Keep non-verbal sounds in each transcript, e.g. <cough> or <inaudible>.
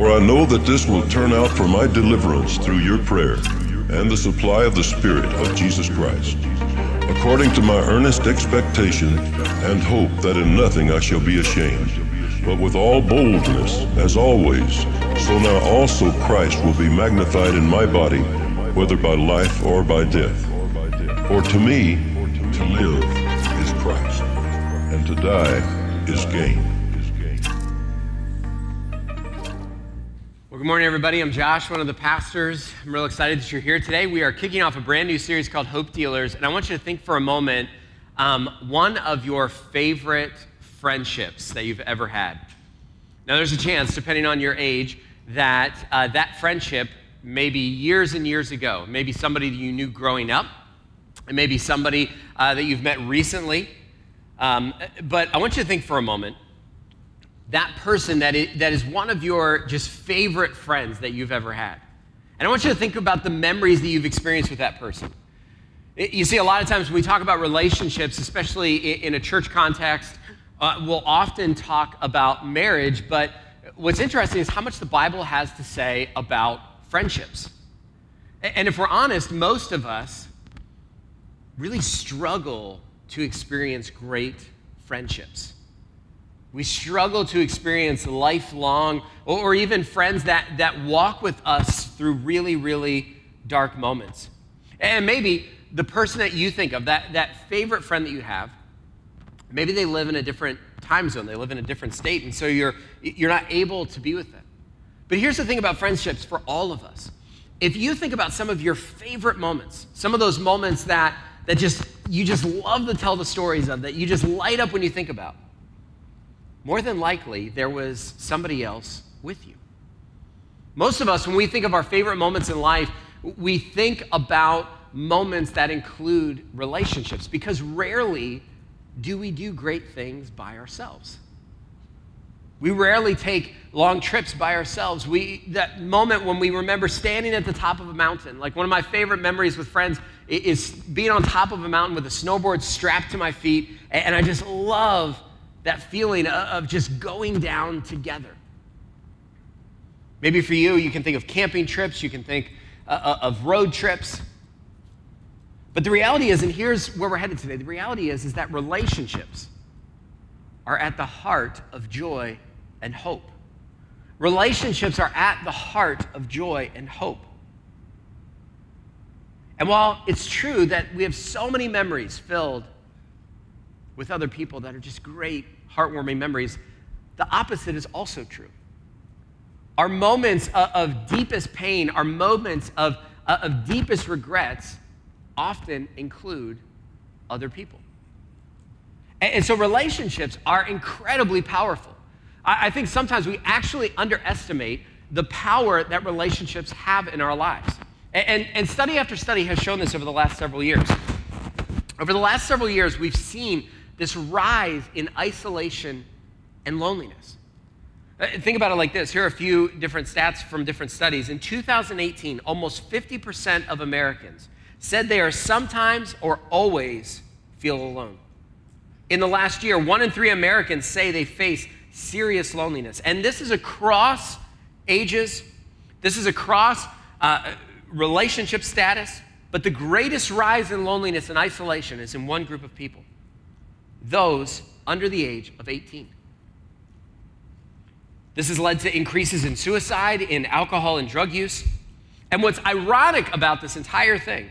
For I know that this will turn out for my deliverance through your prayer and the supply of the Spirit of Jesus Christ, according to my earnest expectation and hope that in nothing I shall be ashamed, but with all boldness, as always, so now also Christ will be magnified in my body, whether by life or by death. For to me, to live is Christ, and to die is gain. Well, good morning, everybody. I'm Josh, one of the pastors. I'm real excited that you're here today. We are kicking off a brand new series called Hope Dealers, and I want you to think for a moment um, one of your favorite friendships that you've ever had. Now, there's a chance, depending on your age, that uh, that friendship maybe years and years ago, maybe somebody that you knew growing up, and maybe somebody uh, that you've met recently. Um, but I want you to think for a moment that person that is, that is one of your just favorite friends that you've ever had. And I want you to think about the memories that you've experienced with that person. You see, a lot of times when we talk about relationships, especially in a church context, uh, we'll often talk about marriage, but what's interesting is how much the Bible has to say about friendships. And if we're honest, most of us really struggle to experience great friendships. We struggle to experience lifelong or even friends that, that walk with us through really, really dark moments. And maybe the person that you think of, that, that favorite friend that you have, maybe they live in a different time zone, they live in a different state, and so you're, you're not able to be with them. But here's the thing about friendships for all of us. If you think about some of your favorite moments, some of those moments that, that just you just love to tell the stories of, that you just light up when you think about, more than likely there was somebody else with you. Most of us, when we think of our favorite moments in life, we think about moments that include relationships because rarely do we do great things by ourselves. We rarely take long trips by ourselves. We, that moment when we remember standing at the top of a mountain, like one of my favorite memories with friends is being on top of a mountain with a snowboard strapped to my feet, and I just love that feeling of just going down together. Maybe for you, you can think of camping trips, you can think uh, uh, of road trips. But the reality is, and here's where we're headed today the reality is, is that relationships are at the heart of joy and hope. Relationships are at the heart of joy and hope. And while it's true that we have so many memories filled with other people that are just great, heartwarming memories, the opposite is also true. Our moments of, deepest pain, our moments of, of deepest regrets often include other people. And, and so relationships are incredibly powerful. I, I think sometimes we actually underestimate the power that relationships have in our lives. And, and, study after study has shown this over the last several years. Over the last several years, we've seen this rise in isolation and loneliness. Uh, think about it like this. Here are a few different stats from different studies. In 2018, almost 50% of Americans said they are sometimes or always feel alone. In the last year, one in three Americans say they face serious loneliness. And this is across ages, this is across uh, relationship status, but the greatest rise in loneliness and isolation is in one group of people those under the age of 18. This has led to increases in suicide, in alcohol and drug use. And what's ironic about this entire thing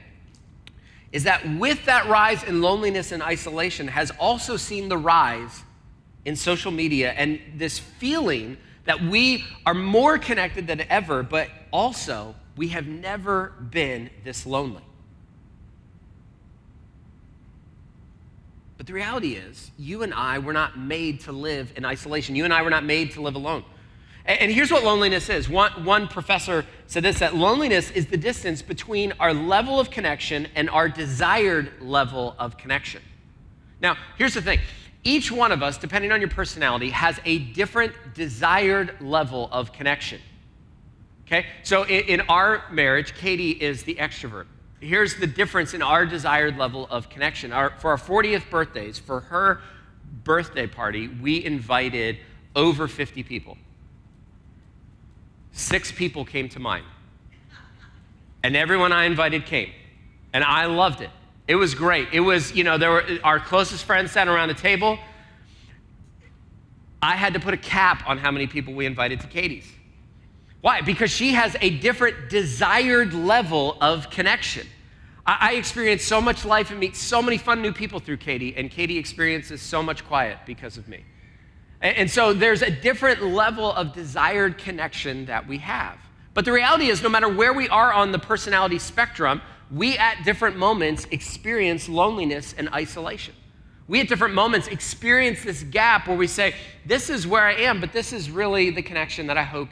is that with that rise in loneliness and isolation has also seen the rise in social media and this feeling that we are more connected than ever, but also we have never been this lonely. But the reality is, you and I were not made to live in isolation. You and I were not made to live alone. And here's what loneliness is. One, one professor said this that loneliness is the distance between our level of connection and our desired level of connection. Now, here's the thing each one of us, depending on your personality, has a different desired level of connection. Okay? So in, in our marriage, Katie is the extrovert here's the difference in our desired level of connection. Our, for our 40th birthdays, for her birthday party, we invited over 50 people. six people came to mind. And everyone I invited came. And I loved it. It was great. It was, you know, there were our closest friends sat around the table. I had to put a cap on how many people we invited to Katie's. Why? Because she has a different desired level of connection. I, I experience so much life and meet so many fun new people through Katie, and Katie experiences so much quiet because of me. And, and so there's a different level of desired connection that we have. But the reality is, no matter where we are on the personality spectrum, we at different moments experience loneliness and isolation. We at different moments experience this gap where we say, This is where I am, but this is really the connection that I hope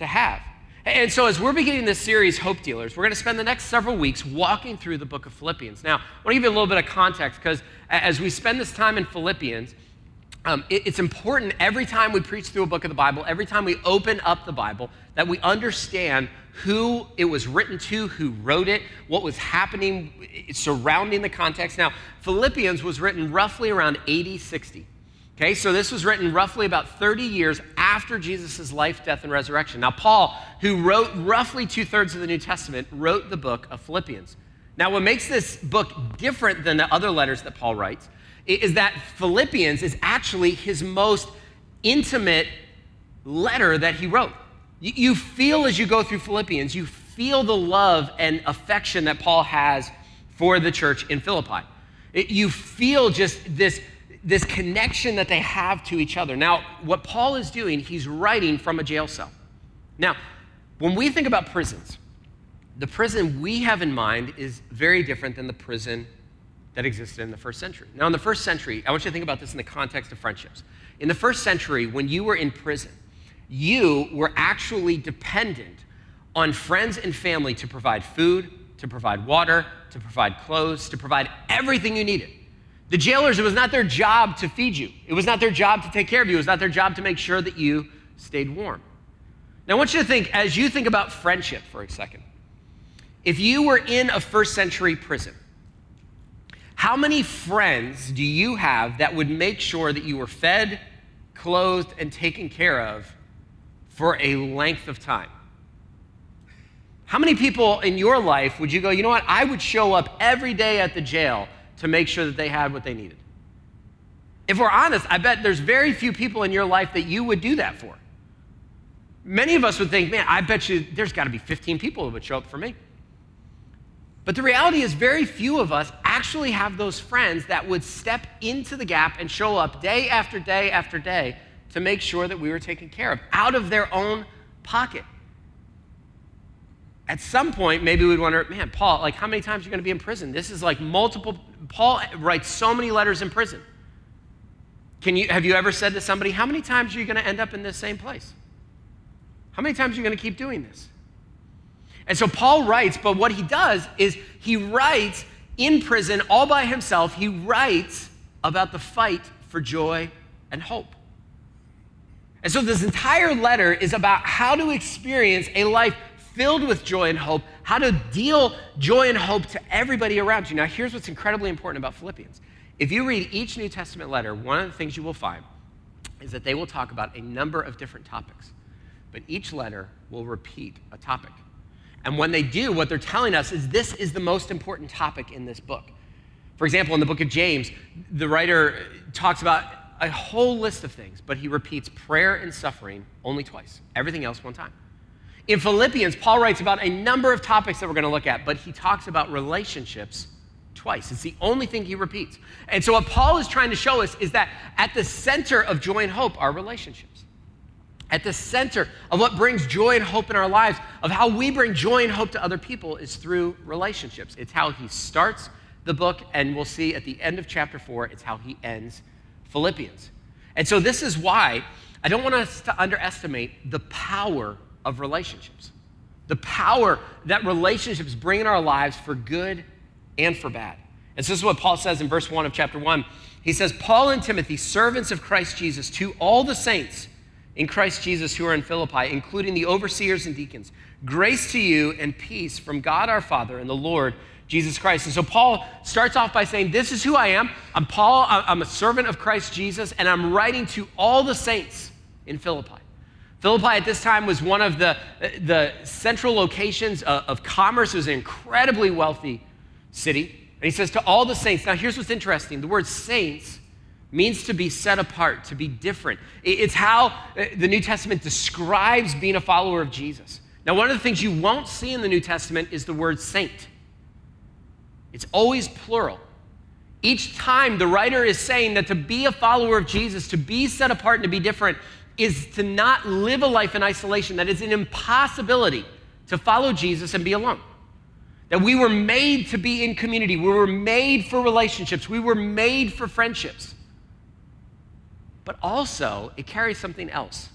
to have. And so, as we're beginning this series, Hope Dealers, we're going to spend the next several weeks walking through the book of Philippians. Now, I want to give you a little bit of context because as we spend this time in Philippians, um, it, it's important every time we preach through a book of the Bible, every time we open up the Bible, that we understand who it was written to, who wrote it, what was happening surrounding the context. Now, Philippians was written roughly around AD 60. Okay, so this was written roughly about 30 years after Jesus' life, death, and resurrection. Now, Paul, who wrote roughly two thirds of the New Testament, wrote the book of Philippians. Now, what makes this book different than the other letters that Paul writes is that Philippians is actually his most intimate letter that he wrote. You feel as you go through Philippians, you feel the love and affection that Paul has for the church in Philippi. You feel just this this connection that they have to each other. Now, what Paul is doing, he's writing from a jail cell. Now, when we think about prisons, the prison we have in mind is very different than the prison that existed in the first century. Now, in the first century, I want you to think about this in the context of friendships. In the first century, when you were in prison, you were actually dependent on friends and family to provide food, to provide water, to provide clothes, to provide everything you needed. The jailers, it was not their job to feed you. It was not their job to take care of you. It was not their job to make sure that you stayed warm. Now, I want you to think, as you think about friendship for a second, if you were in a first century prison, how many friends do you have that would make sure that you were fed, clothed, and taken care of for a length of time? How many people in your life would you go, you know what, I would show up every day at the jail to make sure that they had what they needed. If we're honest, I bet there's very few people in your life that you would do that for. Many of us would think, man, I bet you there's got to be 15 people who would show up for me. But the reality is, very few of us actually have those friends that would step into the gap and show up day after day after day to make sure that we were taken care of out of their own pocket at some point, maybe we'd wonder, man, Paul, like how many times are you going to be in prison? This is like multiple. Paul writes so many letters in prison. Can you, have you ever said to somebody, how many times are you going to end up in this same place? How many times are you going to keep doing this? And so Paul writes, but what he does is he writes in prison all by himself. He writes about the fight for joy and hope. And so this entire letter is about how to experience a life filled with joy and hope, how to deal joy and hope to everybody around you. Now, here's what's incredibly important about Philippians. If you read each New Testament letter, one of the things you will find is that they will talk about a number of different topics, but each letter will repeat a topic. And when they do, what they're telling us is this is the most important topic in this book. For example, in the book of James, the writer talks about a whole list of things, but he repeats prayer and suffering only twice, everything else one time. In Philippians, Paul writes about a number of topics that we're going to look at, but he talks about relationships twice. It's the only thing he repeats. And so, what Paul is trying to show us is that at the center of joy and hope are relationships. At the center of what brings joy and hope in our lives, of how we bring joy and hope to other people, is through relationships. It's how he starts the book, and we'll see at the end of chapter four, it's how he ends Philippians. And so, this is why I don't want us to underestimate the power of relationships. The power that relationships bring in our lives for good and for bad. And so this is what Paul says in verse 1 of chapter 1. He says, Paul and Timothy, servants of Christ Jesus, to all the saints in Christ Jesus who are in Philippi, including the overseers and deacons, grace to you and peace from God our Father and the Lord Jesus Christ. And so Paul starts off by saying, This is who I am. I'm Paul, I'm a servant of Christ Jesus, and I'm writing to all the saints in Philippi. Philippi at this time was one of the, the central locations of, of commerce. It was an incredibly wealthy city. And he says to all the saints, now here's what's interesting the word saints means to be set apart, to be different. It's how uh, the New Testament describes being a follower of Jesus. Now, one of the things you won't see in the New Testament is the word saint, it's always plural. Each time the writer is saying that to be a follower of Jesus, to be set apart and to be different, is to not live a life in isolation. That is an impossibility to follow Jesus and be alone. That we were made to be in community. We were made for relationships. We were made for friendships. But also, it carries something else.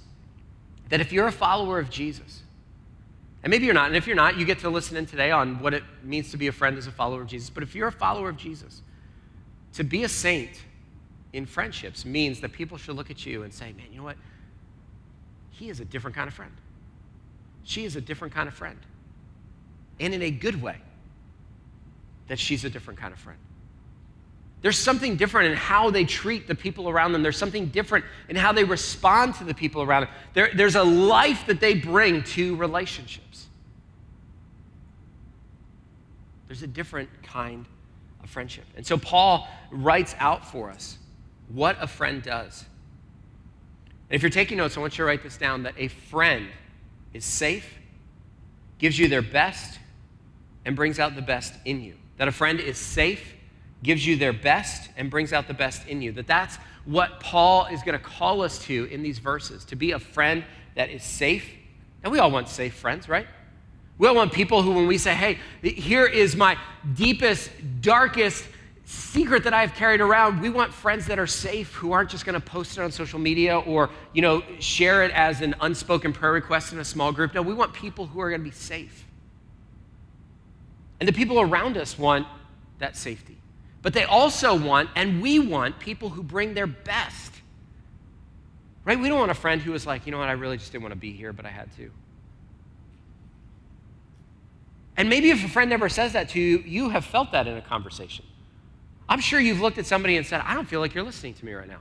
That if you're a follower of Jesus, and maybe you're not, and if you're not, you get to listen in today on what it means to be a friend as a follower of Jesus. But if you're a follower of Jesus, to be a saint in friendships means that people should look at you and say, man, you know what? He is a different kind of friend. She is a different kind of friend. And in a good way, that she's a different kind of friend. There's something different in how they treat the people around them. There's something different in how they respond to the people around them. There, there's a life that they bring to relationships. There's a different kind of friendship. And so Paul writes out for us what a friend does. And if you're taking notes, I want you to write this down that a friend is safe, gives you their best, and brings out the best in you. That a friend is safe, gives you their best, and brings out the best in you. That that's what Paul is going to call us to in these verses to be a friend that is safe. And we all want safe friends, right? We all want people who, when we say, hey, here is my deepest, darkest secret that I've carried around, we want friends that are safe who aren't just going to post it on social media or, you know, share it as an unspoken prayer request in a small group. No, we want people who are going to be safe. And the people around us want that safety. But they also want, and we want, people who bring their best. Right? We don't want a friend who is like, you know what, I really just didn't want to be here, but I had to. And maybe if a friend never says that to you, you have felt that in a conversation. I'm sure you've looked at somebody and said, I don't feel like you're listening to me right now.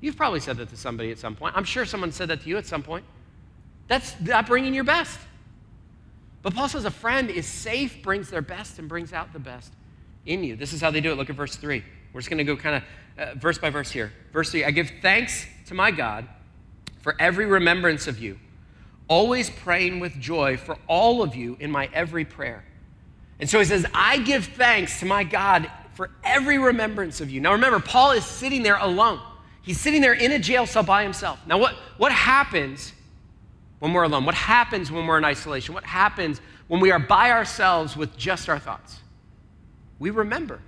You've probably said that to somebody at some point. I'm sure someone said that to you at some point. That's not bringing your best. But Paul says a friend is safe, brings their best, and brings out the best in you. This is how they do it. Look at verse 3. We're just going to go kind of uh, verse by verse here. Verse 3 I give thanks to my God for every remembrance of you always praying with joy for all of you in my every prayer. And so he says, I give thanks to my God for every remembrance of you. Now remember, Paul is sitting there alone. He's sitting there in a jail cell by himself. Now, what, what happens when we're alone? What happens when we're in isolation? What happens when we are by ourselves with just our thoughts? We remember.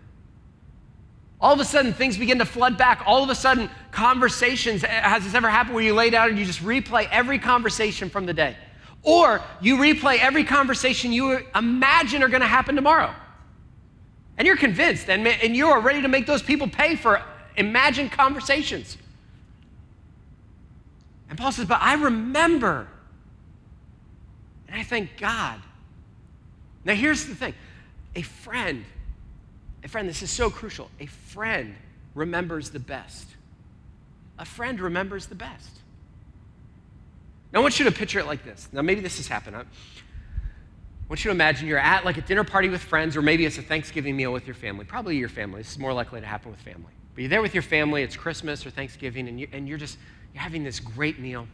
All of a sudden, things begin to flood back. All of a sudden, conversations, eh, has this ever happened where you lay down and you just replay every conversation from the day? Or you replay every conversation you imagine are going to happen tomorrow. And you're convinced and, and you are ready to make those people pay for imagined conversations. And Paul says, But I remember. And I thank God. Now, here's the thing a friend a friend, this is so crucial. A friend remembers the best. A friend remembers the best. Now, I want you to picture it like this. Now, maybe this has happened. Want you to imagine you're at like a dinner party with friends, or maybe it's a Thanksgiving meal with your family. Probably your family. This is more likely to happen with family. But you're there with your family, it's Christmas or Thanksgiving, and, you, and you're just you're having this great meal.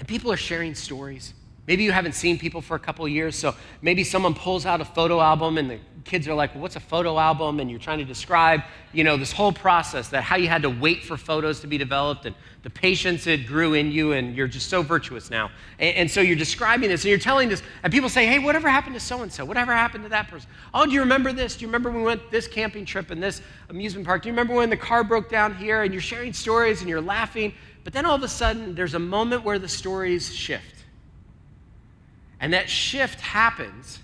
And people are sharing stories. Maybe you haven't seen people for a couple years, so maybe someone pulls out a photo album and the kids are like, well, what's a photo album? And you're trying to describe, you know, this whole process, that how you had to wait for photos to be developed and the patience it grew in you, and you're just so virtuous now. And, and so you're describing this and you're telling this, and people say, hey, whatever happened to so-and-so? Whatever happened to that person? Oh, do you remember this? Do you remember when we went this camping trip and this amusement park? Do you remember when the car broke down here? And you're sharing stories and you're laughing, but then all of a sudden, there's a moment where the stories shift and that shift happens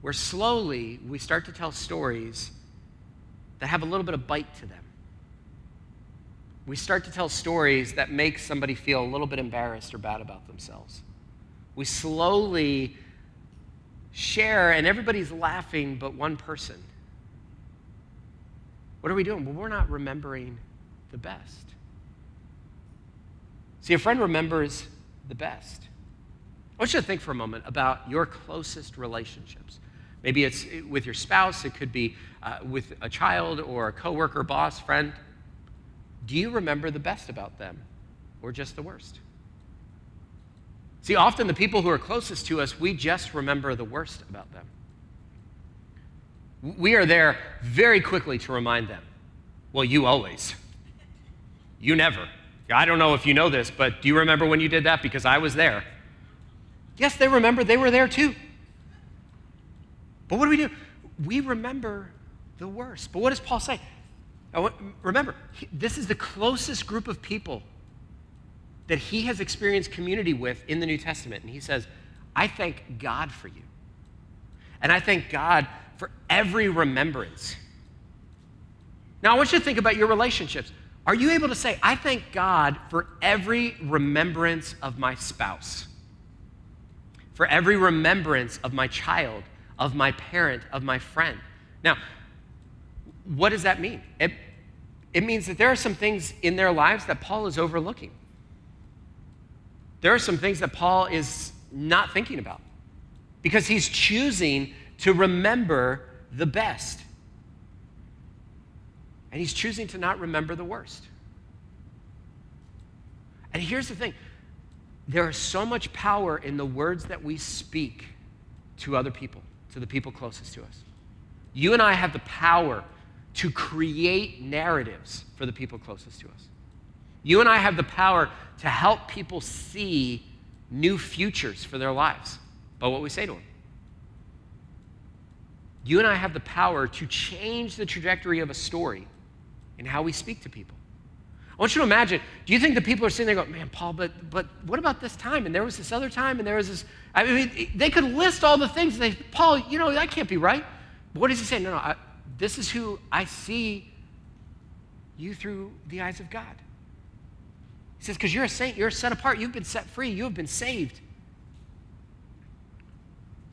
where slowly we start to tell stories that have a little bit of bite to them. We start to tell stories that make somebody feel a little bit embarrassed or bad about themselves. We slowly share, and everybody's laughing but one person. What are we doing? Well, we're not remembering the best. See, a friend remembers the best. I want you to think for a moment about your closest relationships. Maybe it's with your spouse, it could be uh, with a child or a coworker, boss, friend. Do you remember the best about them or just the worst? See, often the people who are closest to us, we just remember the worst about them. We are there very quickly to remind them, well, you always. You never. I don't know if you know this, but do you remember when you did that? Because I was there. Yes, they remember they were there too. But what do we do? We remember the worst. But what does Paul say? Remember, this is the closest group of people that he has experienced community with in the New Testament. And he says, I thank God for you. And I thank God for every remembrance. Now, I want you to think about your relationships. Are you able to say, I thank God for every remembrance of my spouse, for every remembrance of my child, of my parent, of my friend? Now, what does that mean? It, it means that there are some things in their lives that Paul is overlooking. There are some things that Paul is not thinking about because he's choosing to remember the best. And he's choosing to not remember the worst. And here's the thing there is so much power in the words that we speak to other people, to the people closest to us. You and I have the power to create narratives for the people closest to us. You and I have the power to help people see new futures for their lives by what we say to them. You and I have the power to change the trajectory of a story in how we speak to people. Want you to imagine, do you think the people are sitting there going, man, Paul, but, but what about this time? And there was this other time, and there was this. I mean, they could list all the things. They, Paul, you know, that can't be right. What does he say? No, no, I, this is who I see you through the eyes of God. He says, because you're a saint, you're set apart, you've been set free, you have been saved.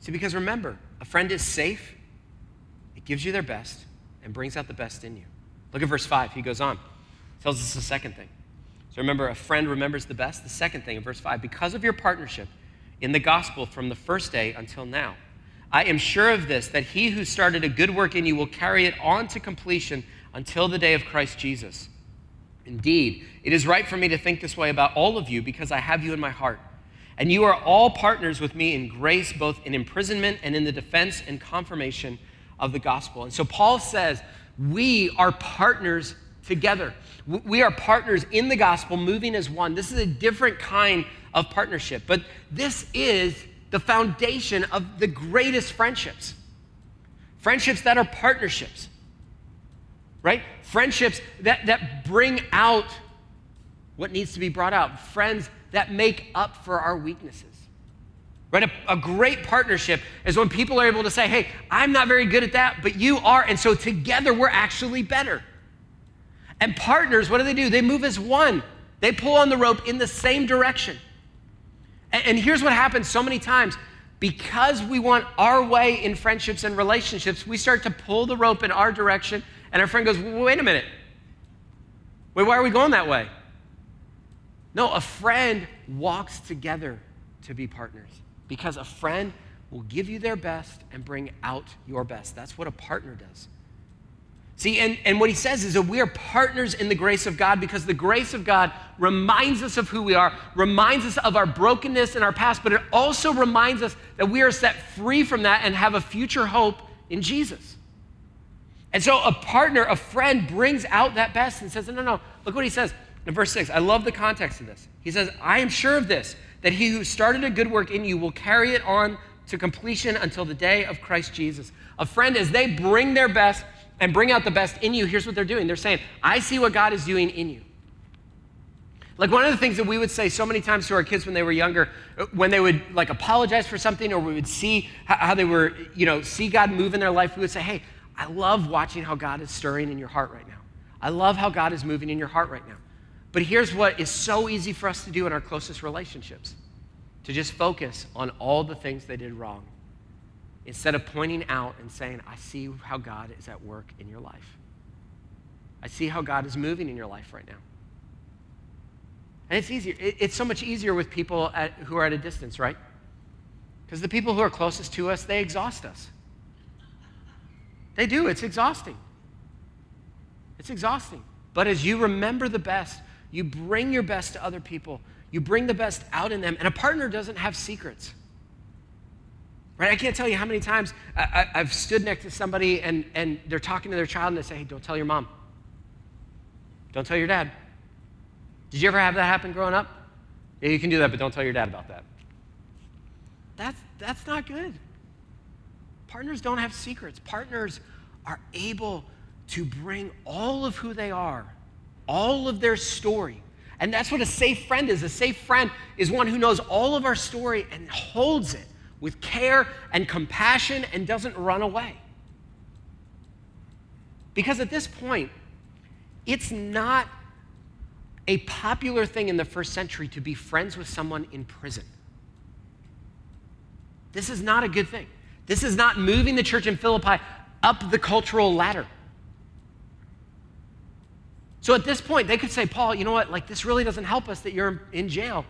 See, because remember, a friend is safe, it gives you their best, and brings out the best in you. Look at verse 5. He goes on, tells us the second thing. So remember, a friend remembers the best. The second thing in verse 5 because of your partnership in the gospel from the first day until now. I am sure of this, that he who started a good work in you will carry it on to completion until the day of Christ Jesus. Indeed, it is right for me to think this way about all of you because I have you in my heart. And you are all partners with me in grace, both in imprisonment and in the defense and confirmation of the gospel. And so Paul says, we are partners together. We are partners in the gospel, moving as one. This is a different kind of partnership, but this is the foundation of the greatest friendships. Friendships that are partnerships, right? Friendships that, that bring out what needs to be brought out. Friends that make up for our weaknesses. Right? A, a, great partnership is when people are able to say, hey, I'm not very good at that, but you are. And so together we're actually better. And partners, what do they do? They move as one, they pull on the rope in the same direction. And, and here's what happens so many times because we want our way in friendships and relationships, we start to pull the rope in our direction, and our friend goes, wait a minute. Wait, why are we going that way? No, a friend walks together to be partners because a friend will give you their best and bring out your best. That's what a partner does. See, and, and what he says is that we are partners in the grace of God because the grace of God reminds us of who we are, reminds us of our brokenness and our past, but it also reminds us that we are set free from that and have a future hope in Jesus. And so a partner, a friend, brings out that best and says, No, no, no. Look what he says in verse 6. I love the context of this. He says, I am sure of this, that he who started a good work in you will carry it on to completion until the day of Christ Jesus. A friend, as they bring their best, and bring out the best in you, here's what they're doing. They're saying, I see what God is doing in you. Like one of the things that we would say so many times to our kids when they were younger, uh, when they would like apologize for something or we would see how they were, you know, see God move in their life, we would say, hey, I love watching how God is stirring in your heart right now. I love how God is moving in your heart right now. But here's what is so easy for us to do in our closest relationships to just focus on all the things they did wrong instead of pointing out and saying, I see how God is at work in your life. I see how God is moving in your life right now. And it's easier. It's so much easier with people at, who are at a distance, right? Because the people who are closest to us, they exhaust us. They do. It's exhausting. It's exhausting. But as you remember the best, you bring your best to other people, you bring the best out in them. And a partner doesn't have secrets. Right? I can't tell you how many times I, have stood next to somebody and, and they're talking to their child and they say, hey, don't tell your mom. Don't tell your dad. Did you ever have that happen growing up? Yeah, you can do that, but don't tell your dad about that. That's, that's not good. Partners don't have secrets. Partners are able to bring all of who they are, all of their story. And that's what a safe friend is. A safe friend is one who knows all of our story and holds it with care and compassion and doesn't run away. Because at this point, it's not a popular thing in the first century to be friends with someone in prison. This is not a good thing. This is not moving the church in Philippi up the cultural ladder. So at this point, they could say, Paul, you know what? Like, this really doesn't help us that you're in jail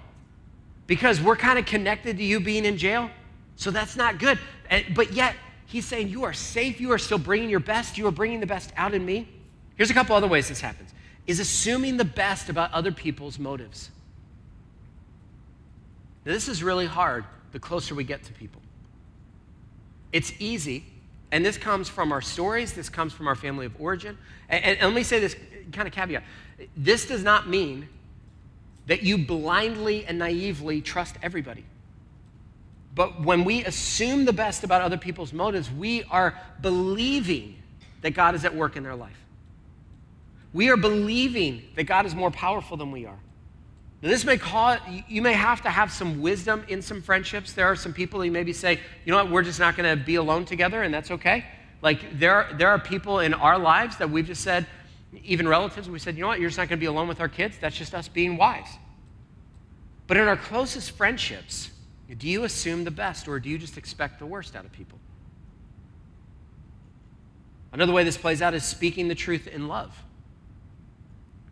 because we're kind of connected to you being in jail. So that's not good. But yet, he's saying, You are safe. You are still bringing your best. You are bringing the best out in me. Here's a couple other ways this happens is assuming the best about other people's motives. Now, this is really hard the closer we get to people. It's easy, and this comes from our stories, this comes from our family of origin. And, and, and let me say this kind of caveat this does not mean that you blindly and naively trust everybody. But when we assume the best about other people's motives, we are believing that God is at work in their life. We are believing that God is more powerful than we are. Now, this may cause, you may have to have some wisdom in some friendships. There are some people who maybe say, you know what, we're just not going to be alone together, and that's okay. Like, there, there are people in our lives that we've just said, even relatives, we said, you know what, you're just not going to be alone with our kids. That's just us being wise. But in our closest friendships, do you assume the best or do you just expect the worst out of people? Another way this plays out is speaking the truth in love.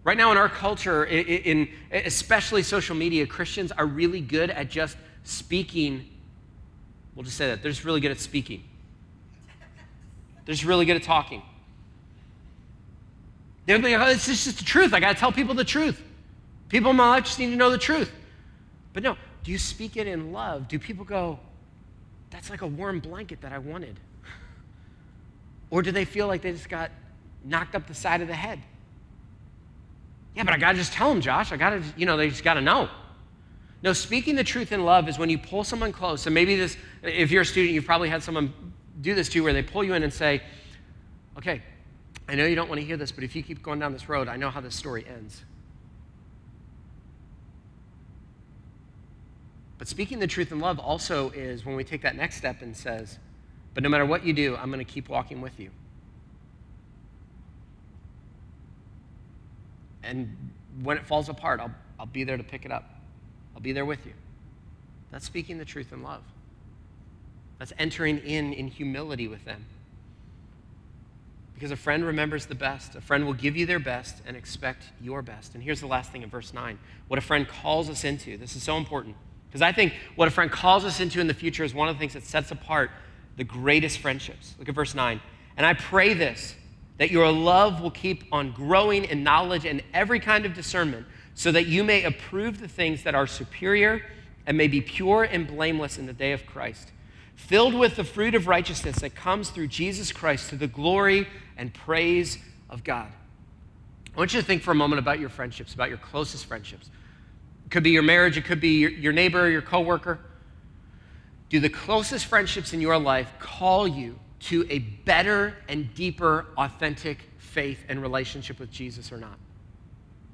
Right now, in our culture, in, especially social media, Christians are really good at just speaking. We'll just say that. They're just really good at speaking. They're just really good at talking. They're like, oh, it's just the truth. I got to tell people the truth. People in my life just need to know the truth. But no, do you speak it in love? Do people go, that's like a warm blanket that I wanted? <laughs> or do they feel like they just got knocked up the side of the head? Yeah, but I got to just tell them, Josh. I got to, you know, they just got to know. No, speaking the truth in love is when you pull someone close. And maybe this, if you're a student, you've probably had someone do this to you where they pull you in and say, okay, I know you don't want to hear this, but if you keep going down this road, I know how this story ends. But speaking the truth in love also is when we take that next step and says, but no matter what you do, I'm going to keep walking with you. And when it falls apart, I'll, I'll be there to pick it up. I'll be there with you. That's speaking the truth in love. That's entering in in humility with them. Because a friend remembers the best. A friend will give you their best and expect your best. And here's the last thing in verse 9 what a friend calls us into. This is so important. Because I think what a friend calls us into in the future is one of the things that sets apart the greatest friendships. Look at verse 9. And I pray this that your love will keep on growing in knowledge and every kind of discernment, so that you may approve the things that are superior and may be pure and blameless in the day of Christ, filled with the fruit of righteousness that comes through Jesus Christ to the glory and praise of God. I want you to think for a moment about your friendships, about your closest friendships. It could be your marriage, it could be your, your neighbor, your coworker. Do the closest friendships in your life call you to a better and deeper, authentic faith and relationship with Jesus or not?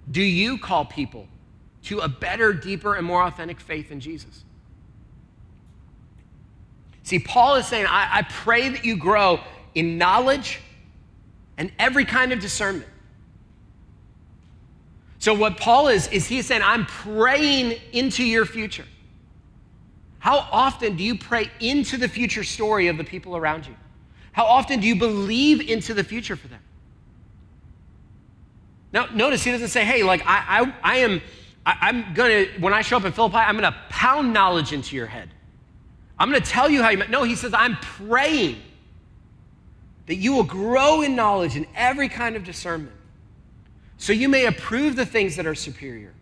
Do you call people to a better, deeper, and more authentic faith in Jesus? See, Paul is saying, I, I pray that you grow in knowledge and every kind of discernment. So, what Paul is, is he's saying, I'm praying into your future. How often do you pray into the future story of the people around you? How often do you believe into the future for them? Now, notice he doesn't say, hey, like, I, I, I am I, am to, when I show up in Philippi, I'm to pound knowledge into your head. I'm to tell you how you, no, he says, I'm praying that you will grow in knowledge and every kind of discernment, so you may approve the things that are superior.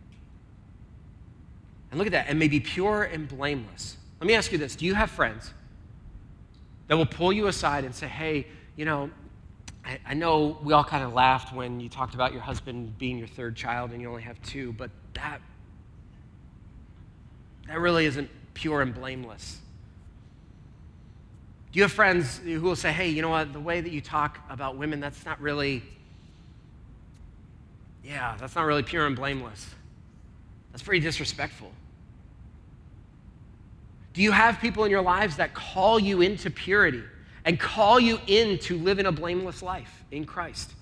And look at that, and may be pure and blameless. Let me ask you this Do you have friends that will pull you aside and say, hey, you know, I, I know we all kind of laughed when you talked about your husband being your third child and you only have two, but that, that really isn't pure and blameless. Do you have friends who will say, hey, you know what, the way that you talk about women, that's not really, yeah, that's not really pure and blameless. That's pretty disrespectful. Do you have people in your lives that call you into purity and call you in to live in a blameless life in Christ?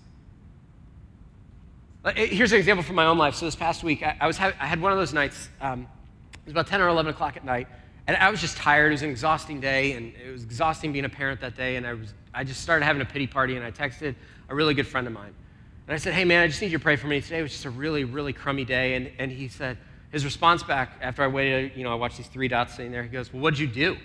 Uh, here's an example from my own life. So this past week, I, was I had one of those nights. Um, it was about 10 or 11 o'clock at night, and I was just tired. It was an exhausting day, and it was exhausting being a parent that day. And I was I just started having a pity party, and I texted a really good friend of mine, and I said, "Hey man, I just need you to pray for me. Today was just a really really crummy day." And and he said, his response back after I waited, you know, I watched these three dots sitting there. He goes, Well, what'd you do?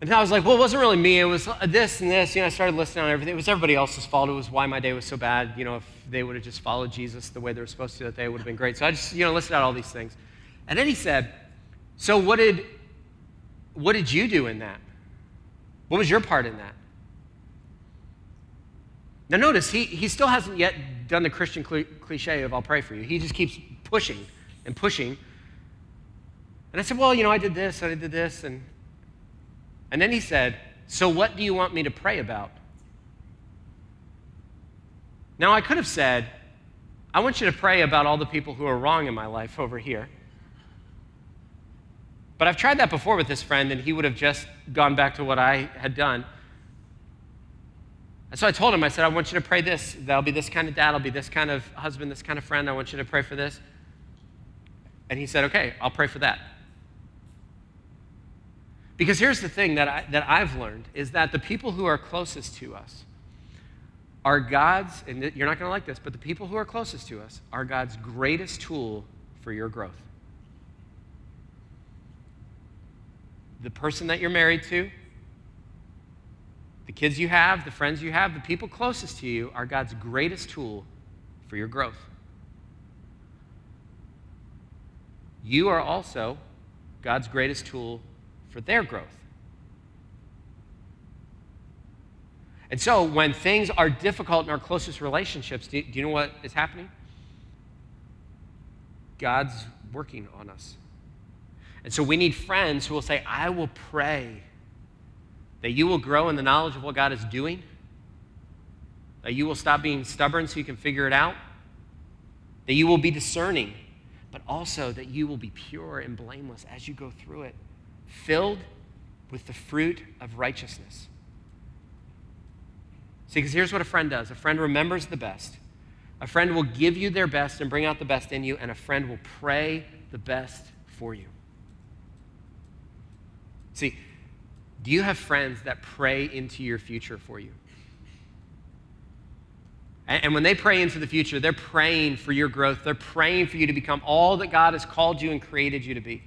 And I was like, Well, it wasn't really me. It was uh, this and this. You know, I started listing on everything. It was everybody else's fault. It was why my day was so bad. You know, if they would have just followed Jesus the way they were supposed to that day, would have been great. So I just, you know, listed out all these things. And then he said, So what did, what did you do in that? What was your part in that? Now, notice, he, he still hasn't yet done the Christian cliche of I'll pray for you. He just keeps pushing and pushing. And I said, Well, you know, I did this, I did this. And, and then he said, So what do you want me to pray about? Now, I could have said, I want you to pray about all the people who are wrong in my life over here. But I've tried that before with this friend, and he would have just gone back to what I had done. And so I told him, I said, I want you to pray this. That'll be this kind of dad, I'll be this kind of husband, this kind of friend. I want you to pray for this. And he said, Okay, I'll pray for that. Because here's the thing that, I, that I've learned is that the people who are closest to us are God's, and you're not going to like this, but the people who are closest to us are God's greatest tool for your growth. The person that you're married to, the kids you have, the friends you have, the people closest to you are God's greatest tool for your growth. You are also God's greatest tool for their growth. And so, when things are difficult in our closest relationships, do, you know what is happening? God's working on us. And so, we need friends who will say, I will pray that you will grow in the knowledge of what God is doing, that you will stop being stubborn so you can figure it out, that you will be discerning, but also that you will be pure and blameless as you go through it, filled with the fruit of righteousness. See, because here's what a friend does a friend remembers the best. A friend will give you their best and bring out the best in you, and a friend will pray the best for you. See, do you have friends that pray into your future for you? And, when they pray into the future, they're praying for your growth. They're praying for you to become all that God has called you and created you to be.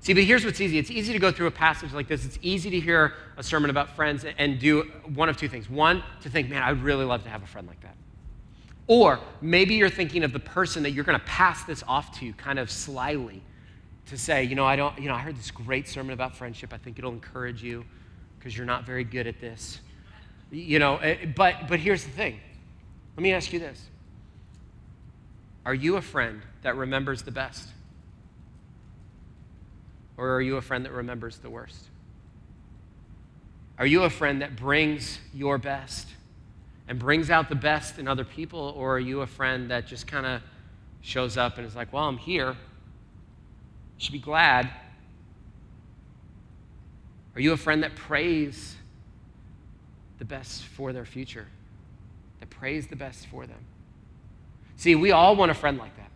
See, but here's what's easy it's easy to go through a passage like this. It's easy to hear a sermon about friends and do one of two things. One, to think, man, I'd really love to have a friend like that. Or maybe you're thinking of the person that you're going to pass this off to kind of slyly to say, you know, I don't, you know, I heard this great sermon about friendship. I think it'll encourage you because you're not very good at this. You know, eh, but but here's the thing. Let me ask you this. Are you a friend that remembers the best? Or are you a friend that remembers the worst? Are you a friend that brings your best and brings out the best in other people? Or are you a friend that just kind of shows up and is like, well, I'm here, should be glad. Are you a friend that prays the best for their future? That prays the best for them? See, we all want a friend like that.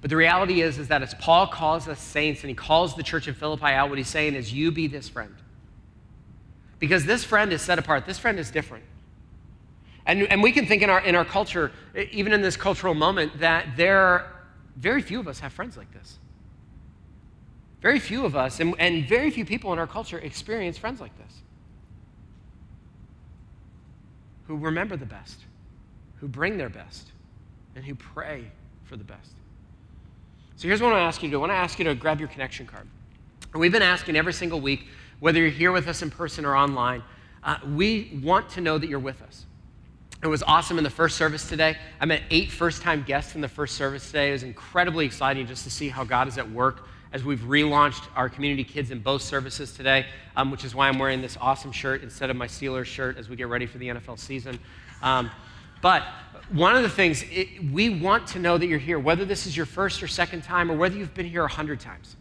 But the reality is, is that as Paul calls us saints and he calls the church in Philippi out, what he's saying is, you be this friend. Because this friend is set apart. This friend is different. And, and we can think in our, in our culture, even in this cultural moment, that there very few of us have friends like this. Very few of us, and, and very few people in our culture experience friends like this who remember the best, who bring their best, and who pray for the best. So here's what I want to ask you to do I want to ask you to grab your connection card. And we've been asking every single week, whether you're here with us in person or online, uh, we want to know that you're with us. It was awesome in the first service today. I met eight first time guests in the first service today. It was incredibly exciting just to see how God is at work as we've relaunched our community kids in both services today, um, which is why I'm wearing this awesome shirt instead of my Steelers shirt as we get ready for the NFL season. Um, but one of the things, it, we want to know that you're here, whether this is your first or second time or whether you've been here a hundred times.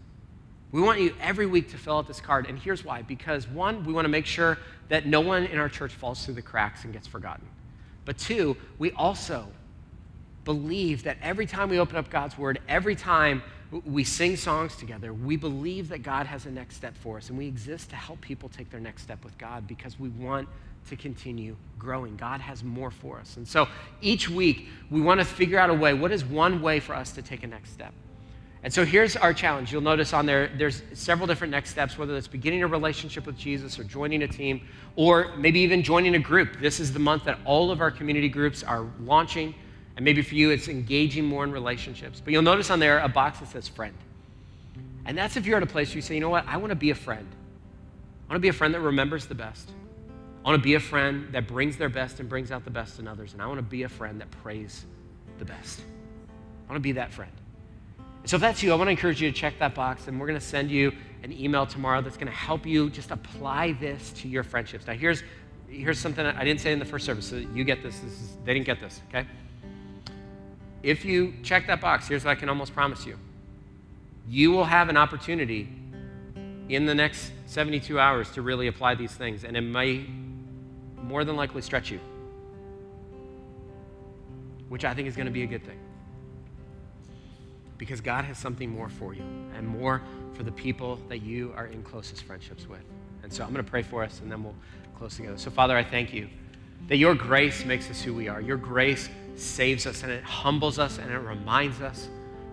We want you every week to fill out this card. And here's why because one, we want to make sure that no one in our church falls through the cracks and gets forgotten. But two, we also believe that every time we open up God's word, every time we sing songs together, we believe that God has a next step for us. And we exist to help people take their next step with God because we want to continue growing. God has more for us. And so each week, we want to figure out a way what is one way for us to take a next step? And so here's our challenge. You'll notice on there, there's several different next steps, whether it's beginning a relationship with Jesus or joining a team, or maybe even joining a group. This is the month that all of our community groups are launching. And maybe for you, it's engaging more in relationships. But you'll notice on there a box that says friend. And that's if you're at a place where you say, you know what, I want to be a friend. I want to be a friend that remembers the best. I want to be a friend that brings their best and brings out the best in others. And I want to be a friend that prays the best. I want to be that friend. So if that's you, I want to encourage you to check that box, and we're going to send you an email tomorrow that's going to help you just apply this to your friendships. Now, here's, here's something I didn't say in the first service, so you get this. this is, they didn't get this, okay? If you check that box, here's what I can almost promise you you will have an opportunity in the next 72 hours to really apply these things, and it may more than likely stretch you, which I think is going to be a good thing because God has something more for you and more for the people that you are in closest friendships with. And so I'm going to pray for us and then we'll close together. So, Father, I thank you that your grace makes us who we are. Your grace saves us and it humbles us and it reminds us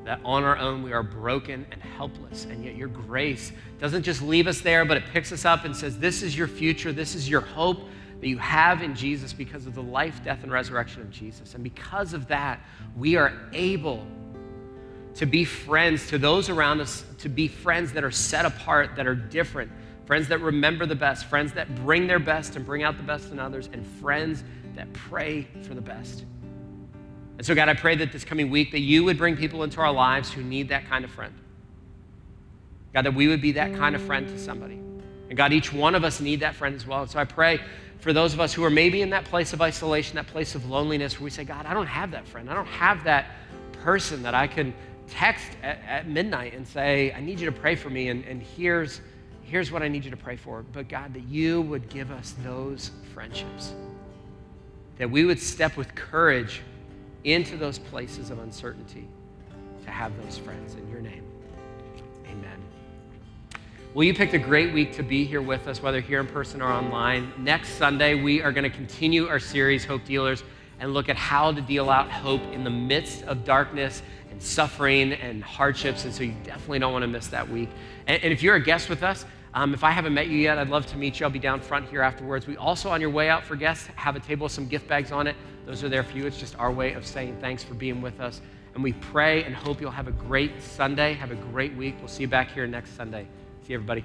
that on our own we are broken and helpless. And yet your grace doesn't just leave us there, but it picks us up and says, This is your future, this is your hope that you have in Jesus because of the life, death, and resurrection of Jesus. And because of that, we are able to be friends to those around us, to be friends that are set apart, that are different, friends that remember the best, friends that bring their best and bring out the best in others, and friends that pray for the best. And so, God, I pray that this coming week that you would bring people into our lives who need that kind of friend. God, that we would be that kind of friend to somebody. And God, each one of us need that friend as well. And so I pray for those of us who are maybe in that place of isolation, that place of loneliness, where we say, God, I don't have that friend. I don't have that person that I can text at, at, midnight and say, I need you to pray for me, and, and here's, here's what I need you to pray for. But God, that you would give us those friendships, that we would step with courage into those places of uncertainty to have those friends in your name. Amen. Well, you picked a great week to be here with us, whether here in person or online. Next Sunday, we are going to continue our series, Hope Dealers, and look at how to deal out hope in the midst of darkness and suffering and hardships. And so you definitely don't want to miss that week. And, and if you're a guest with us, um, if I haven't met you yet, I'd love to meet you. I'll be down front here afterwards. We also, on your way out for guests, have a table with some gift bags on it. Those are there for you. It's just our way of saying thanks for being with us. And we pray and hope you'll have a great Sunday. Have a great week. We'll see you back here next Sunday. See everybody.